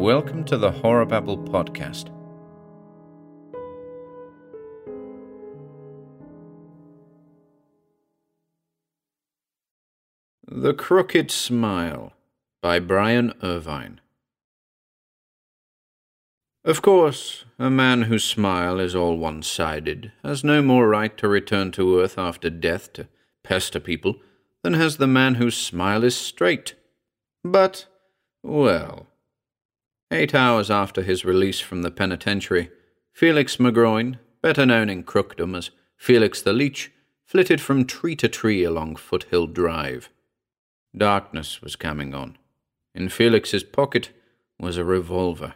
Welcome to the Horror Babble podcast. The Crooked Smile by Bryan Irvine. Of course, a man whose smile is all one sided has no more right to return to earth after death to pester people than has the man whose smile is straight. But, well, eight hours after his release from the penitentiary, Felix McGroin, better known in crookdom as Felix the Leech, flitted from tree to tree along Foothill Drive. Darkness was coming on. In Felix's pocket was a revolver.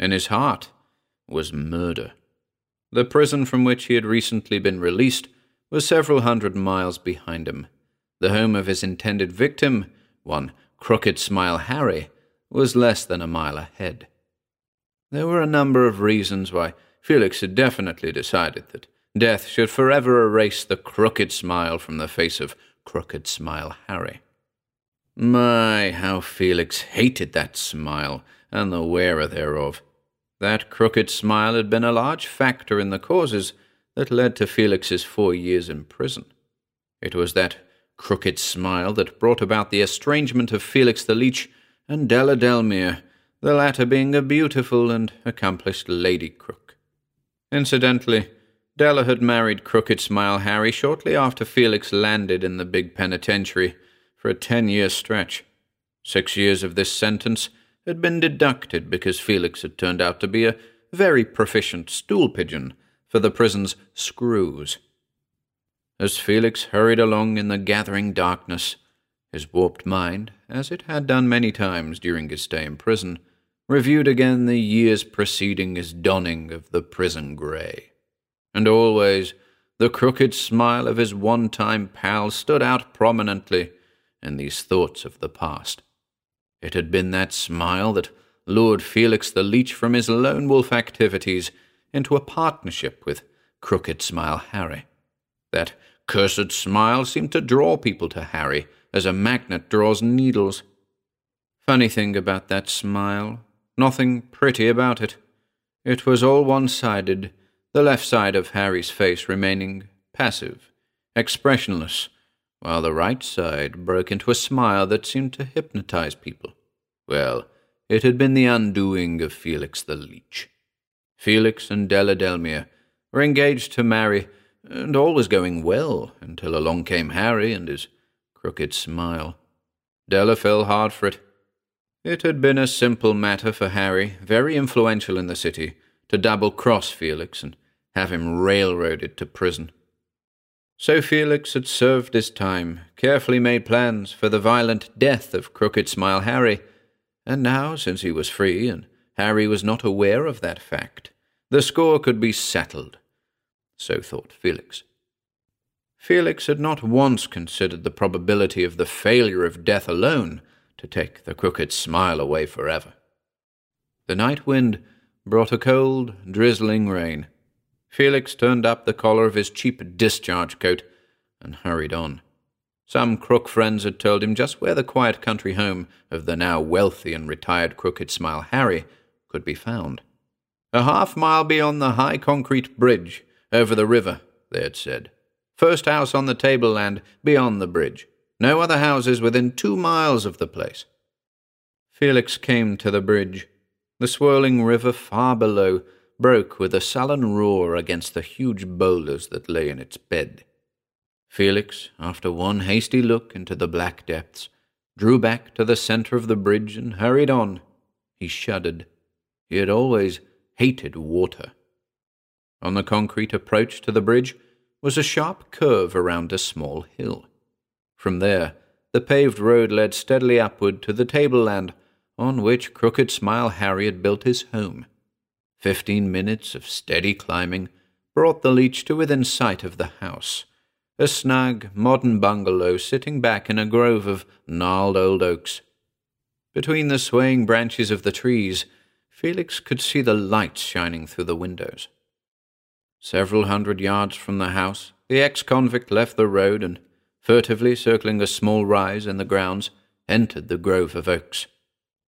In his heart was murder. The prison from which he had recently been released was several hundred miles behind him. The home of his intended victim, one Crooked Smile Harry, was less than a mile ahead. There were a number of reasons why Felix had definitely decided that death should forever erase the crooked smile from the face of Crooked Smile Harry. My, how Felix hated that smile and the wearer thereof. That crooked smile had been a large factor in the causes that led to Felix's four years in prison. It was that crooked smile that brought about the estrangement of Felix the Leech and Della Delmere, the latter being a beautiful and accomplished lady crook. Incidentally, Della had married Crooked Smile Harry shortly after Felix landed in the big penitentiary for a ten year stretch. Six years of this sentence had been deducted because Felix had turned out to be a very proficient stool pigeon for the prison's screws. As Felix hurried along in the gathering darkness, his warped mind, as it had done many times during his stay in prison, reviewed again the years preceding his donning of the prison grey. And always the crooked smile of his one time pal stood out prominently in these thoughts of the past. It had been that smile that lured Felix the Leech from his lone wolf activities into a partnership with Crooked Smile Harry. That cursed smile seemed to draw people to Harry as a magnet draws needles. Funny thing about that smile, nothing pretty about it. It was all one sided, the left side of Harry's face remaining passive, expressionless, while the right side broke into a smile that seemed to hypnotize people. Well, it had been the undoing of Felix the Leech. Felix and Della Delmere were engaged to marry, and all was going well until along came Harry and his crooked smile. Della fell hard for it. It had been a simple matter for Harry, very influential in the city, to double cross Felix and have him railroaded to prison. So Felix had served his time, carefully made plans for the violent death of Crooked Smile Harry, and now, since he was free and Harry was not aware of that fact, the score could be settled. So thought Felix. Felix had not once considered the probability of the failure of death alone to take the crooked smile away forever. The night wind brought a cold, drizzling rain, Felix turned up the collar of his cheap discharge coat and hurried on. Some crook friends had told him just where the quiet country home of the now wealthy and retired Crooked Smile Harry could be found. A half mile beyond the high concrete bridge over the river, they had said. First house on the tableland beyond the bridge. No other houses within two miles of the place. Felix came to the bridge. The swirling river far below broke with a sullen roar against the huge boulders that lay in its bed. Felix, after one hasty look into the black depths, drew back to the center of the bridge and hurried on. He shuddered. He had always hated water. On the concrete approach to the bridge was a sharp curve around a small hill. From there, the paved road led steadily upward to the tableland on which Crooked Smile Harry had built his home. Fifteen minutes of steady climbing brought the leech to within sight of the house, a snug, modern bungalow sitting back in a grove of gnarled old oaks. Between the swaying branches of the trees, Felix could see the lights shining through the windows. Several hundred yards from the house, the ex convict left the road and, furtively circling a small rise in the grounds, entered the grove of oaks.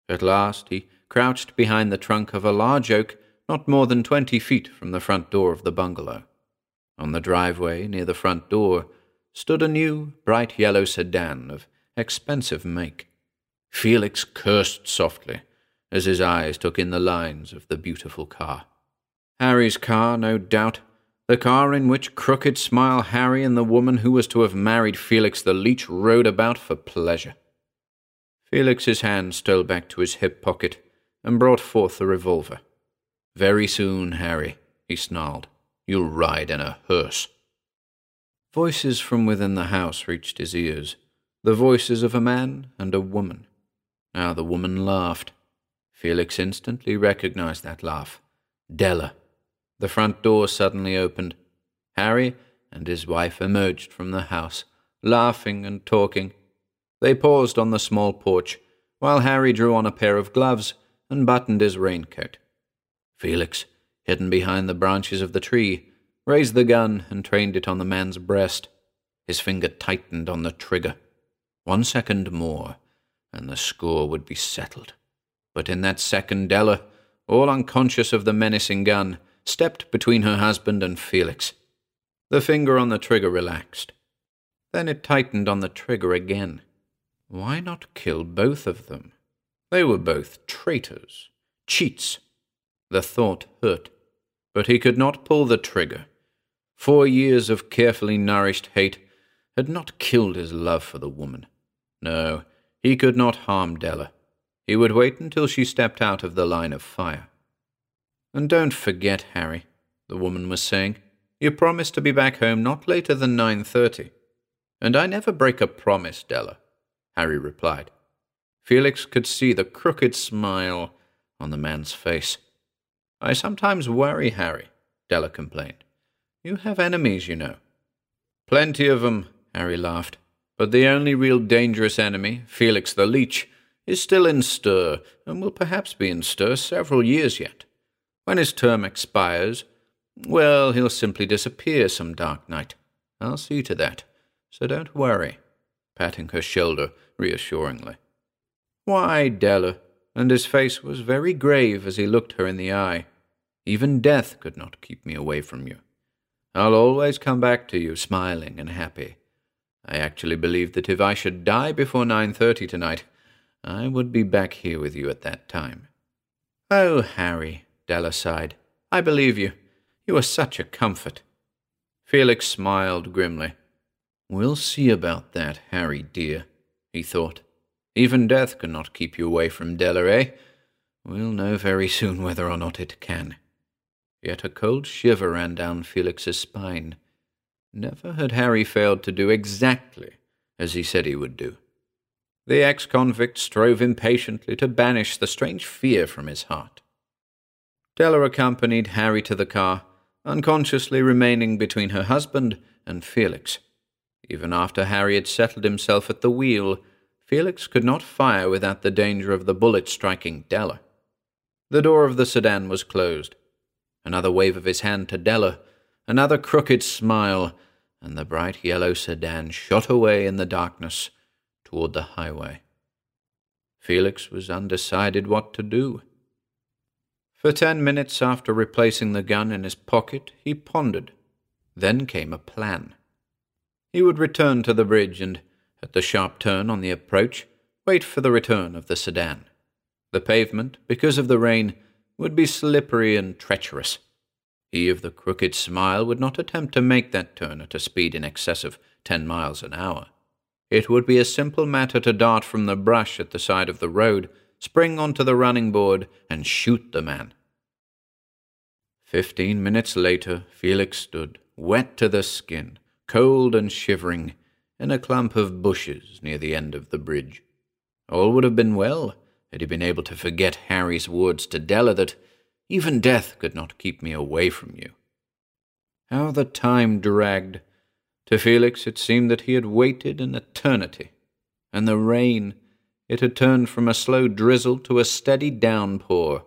At last he crouched behind the trunk of a large oak not more than twenty feet from the front door of the bungalow. On the driveway near the front door stood a new, bright yellow sedan of expensive make. Felix cursed softly as his eyes took in the lines of the beautiful car. Harry's car, no doubt, the car in which Crooked Smile Harry and the woman who was to have married Felix the Leech rode about for pleasure. Felix's hand stole back to his hip pocket and brought forth a revolver. Very soon, Harry, he snarled, you'll ride in a hearse. Voices from within the house reached his ears, the voices of a man and a woman. Now the woman laughed. Felix instantly recognized that laugh. Della. The front door suddenly opened. Harry and his wife emerged from the house, laughing and talking. They paused on the small porch, while Harry drew on a pair of gloves and buttoned his raincoat. Felix, hidden behind the branches of the tree, raised the gun and trained it on the man's breast. His finger tightened on the trigger. One second more, and the score would be settled. But in that second, Della, all unconscious of the menacing gun, stepped between her husband and Felix. The finger on the trigger relaxed. Then it tightened on the trigger again. Why not kill both of them? They were both traitors, cheats. The thought hurt, but he could not pull the trigger. Four years of carefully nourished hate had not killed his love for the woman. No, he could not harm Della. He would wait until she stepped out of the line of fire. And don't forget, Harry, the woman was saying. You promised to be back home not later than nine thirty. And I never break a promise, Della, Harry replied. Felix could see the crooked smile on the man's face. I sometimes worry, Harry, Della complained. You have enemies, you know. Plenty of them, Harry laughed. But the only real dangerous enemy, Felix the Leech, is still in stir, and will perhaps be in stir several years yet. When his term expires, well, he'll simply disappear some dark night. I'll see to that, so don't worry, patting her shoulder reassuringly. Why, Della? And his face was very grave as he looked her in the eye. Even death could not keep me away from you. I'll always come back to you smiling and happy. I actually believe that if I should die before nine thirty tonight, I would be back here with you at that time. Oh, Harry, Della sighed. I believe you. You are such a comfort. Felix smiled grimly. We'll see about that, Harry dear, he thought. Even death cannot keep you away from Della, eh? We'll know very soon whether or not it can. Yet a cold shiver ran down Felix's spine. Never had Harry failed to do exactly as he said he would do. The ex convict strove impatiently to banish the strange fear from his heart. Della accompanied Harry to the car, unconsciously remaining between her husband and Felix. Even after Harry had settled himself at the wheel, Felix could not fire without the danger of the bullet striking Della. The door of the sedan was closed. Another wave of his hand to Della, another crooked smile, and the bright yellow sedan shot away in the darkness toward the highway. Felix was undecided what to do. For ten minutes after replacing the gun in his pocket, he pondered. Then came a plan. He would return to the bridge and, at the sharp turn on the approach, wait for the return of the sedan. The pavement, because of the rain, would be slippery and treacherous. He of the crooked smile would not attempt to make that turn at a speed in excess of ten miles an hour. It would be a simple matter to dart from the brush at the side of the road, spring onto the running board, and shoot the man. Fifteen minutes later, Felix stood, wet to the skin, cold and shivering, in a clump of bushes near the end of the bridge. All would have been well had he been able to forget Harry's words to Della that even death could not keep me away from you. How the time dragged! To Felix it seemed that he had waited an eternity, and the rain, it had turned from a slow drizzle to a steady downpour,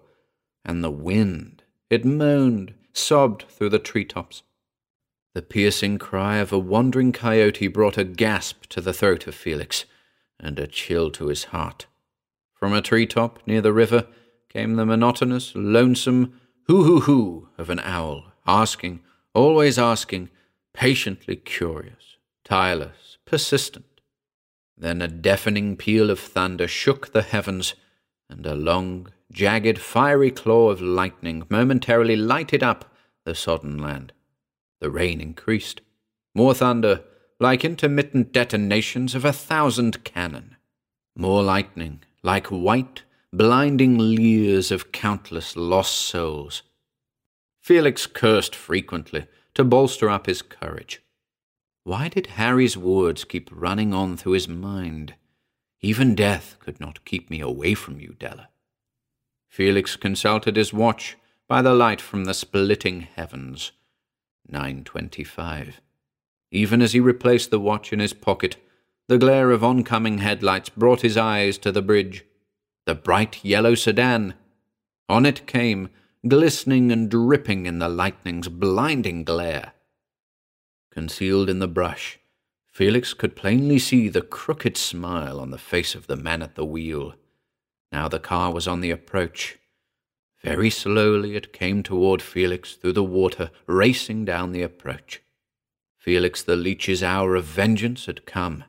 and the wind, it moaned, sobbed through the tree tops. The piercing cry of a wandering coyote brought a gasp to the throat of Felix, and a chill to his heart. From a tree top near the river came the monotonous, lonesome hoo hoo hoo of an owl, asking, always asking, patiently curious, tireless, persistent. Then a deafening peal of thunder shook the heavens, and a long, jagged, fiery claw of lightning momentarily lighted up the sodden land. The rain increased. More thunder, like intermittent detonations of a thousand cannon. More lightning, like white, blinding leers of countless lost souls. Felix cursed frequently to bolster up his courage. Why did Harry's words keep running on through his mind? Even death could not keep me away from you, Della. Felix consulted his watch by the light from the splitting heavens. Nine twenty-five. Even as he replaced the watch in his pocket, the glare of oncoming headlights brought his eyes to the bridge. The bright yellow sedan. On it came, glistening and dripping in the lightning's blinding glare. Concealed in the brush, Felix could plainly see the crooked smile on the face of the man at the wheel. Now the car was on the approach. Very slowly it came toward Felix through the water, racing down the approach. Felix the leech's hour of vengeance had come.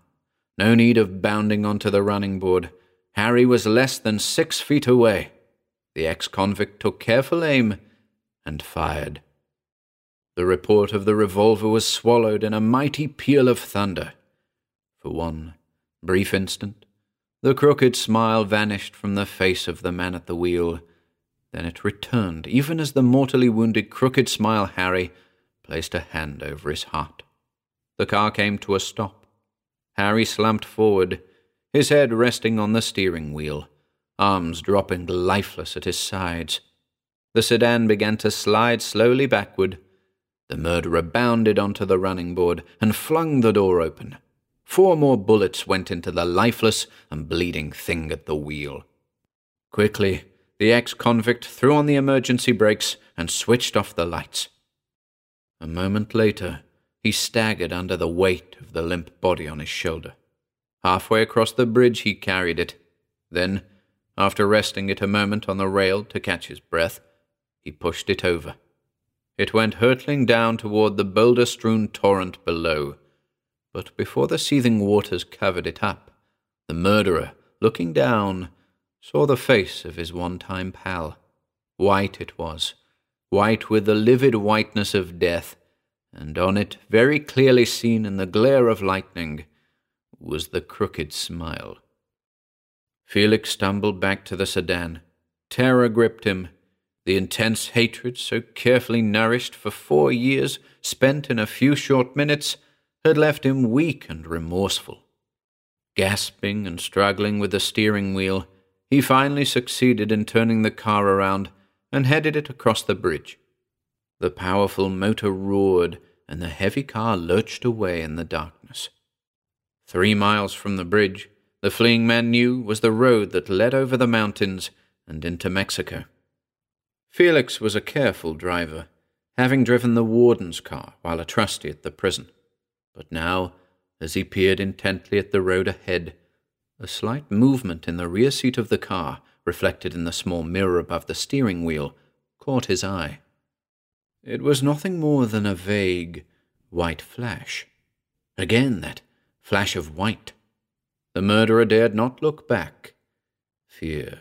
No need of bounding onto the running board. Harry was less than six feet away. The ex convict took careful aim and fired. The report of the revolver was swallowed in a mighty peal of thunder. For one brief instant, the crooked smile vanished from the face of the man at the wheel. Then it returned, even as the mortally wounded crooked smile Harry placed a hand over his heart. The car came to a stop. Harry slumped forward, his head resting on the steering wheel, arms dropping lifeless at his sides. The sedan began to slide slowly backward the murderer bounded onto the running board and flung the door open. Four more bullets went into the lifeless and bleeding thing at the wheel. Quickly, the ex convict threw on the emergency brakes and switched off the lights. A moment later, he staggered under the weight of the limp body on his shoulder. Halfway across the bridge, he carried it. Then, after resting it a moment on the rail to catch his breath, he pushed it over. It went hurtling down toward the boulder strewn torrent below. But before the seething waters covered it up, the murderer, looking down, saw the face of his one time pal. White it was, white with the livid whiteness of death, and on it, very clearly seen in the glare of lightning, was the crooked smile. Felix stumbled back to the sedan. Terror gripped him. The intense hatred, so carefully nourished for four years, spent in a few short minutes, had left him weak and remorseful. Gasping and struggling with the steering wheel, he finally succeeded in turning the car around and headed it across the bridge. The powerful motor roared, and the heavy car lurched away in the darkness. Three miles from the bridge, the fleeing man knew was the road that led over the mountains and into Mexico. Felix was a careful driver, having driven the warden's car while a trustee at the prison. But now, as he peered intently at the road ahead, a slight movement in the rear seat of the car, reflected in the small mirror above the steering wheel, caught his eye. It was nothing more than a vague, white flash. Again that flash of white. The murderer dared not look back. Fear,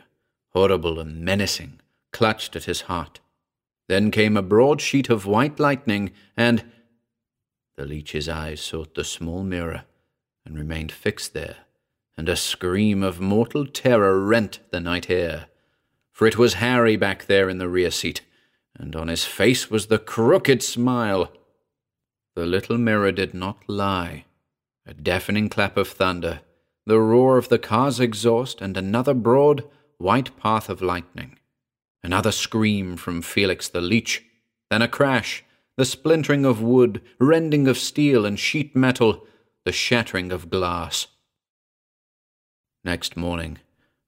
horrible and menacing, clutched at his heart. Then came a broad sheet of white lightning, and the leech's eyes sought the small mirror and remained fixed there, and a scream of mortal terror rent the night air. For it was Harry back there in the rear seat, and on his face was the crooked smile. The little mirror did not lie. A deafening clap of thunder, the roar of the car's exhaust, and another broad, white path of lightning. Another scream from Felix the leech, then a crash, the splintering of wood, rending of steel and sheet metal, the shattering of glass. Next morning,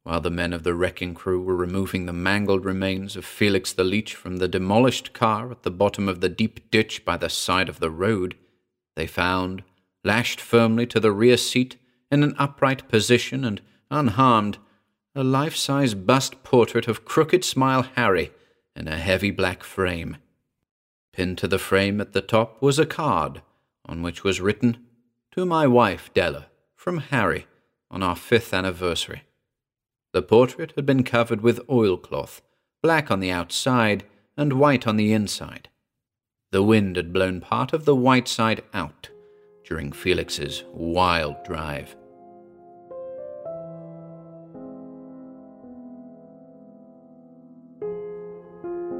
while the men of the wrecking crew were removing the mangled remains of Felix the leech from the demolished car at the bottom of the deep ditch by the side of the road, they found, lashed firmly to the rear seat in an upright position and unharmed, a life size bust portrait of Crooked Smile Harry in a heavy black frame. Pinned to the frame at the top was a card on which was written, To my wife, Della, from Harry, on our fifth anniversary. The portrait had been covered with oilcloth, black on the outside and white on the inside. The wind had blown part of the white side out during Felix's wild drive.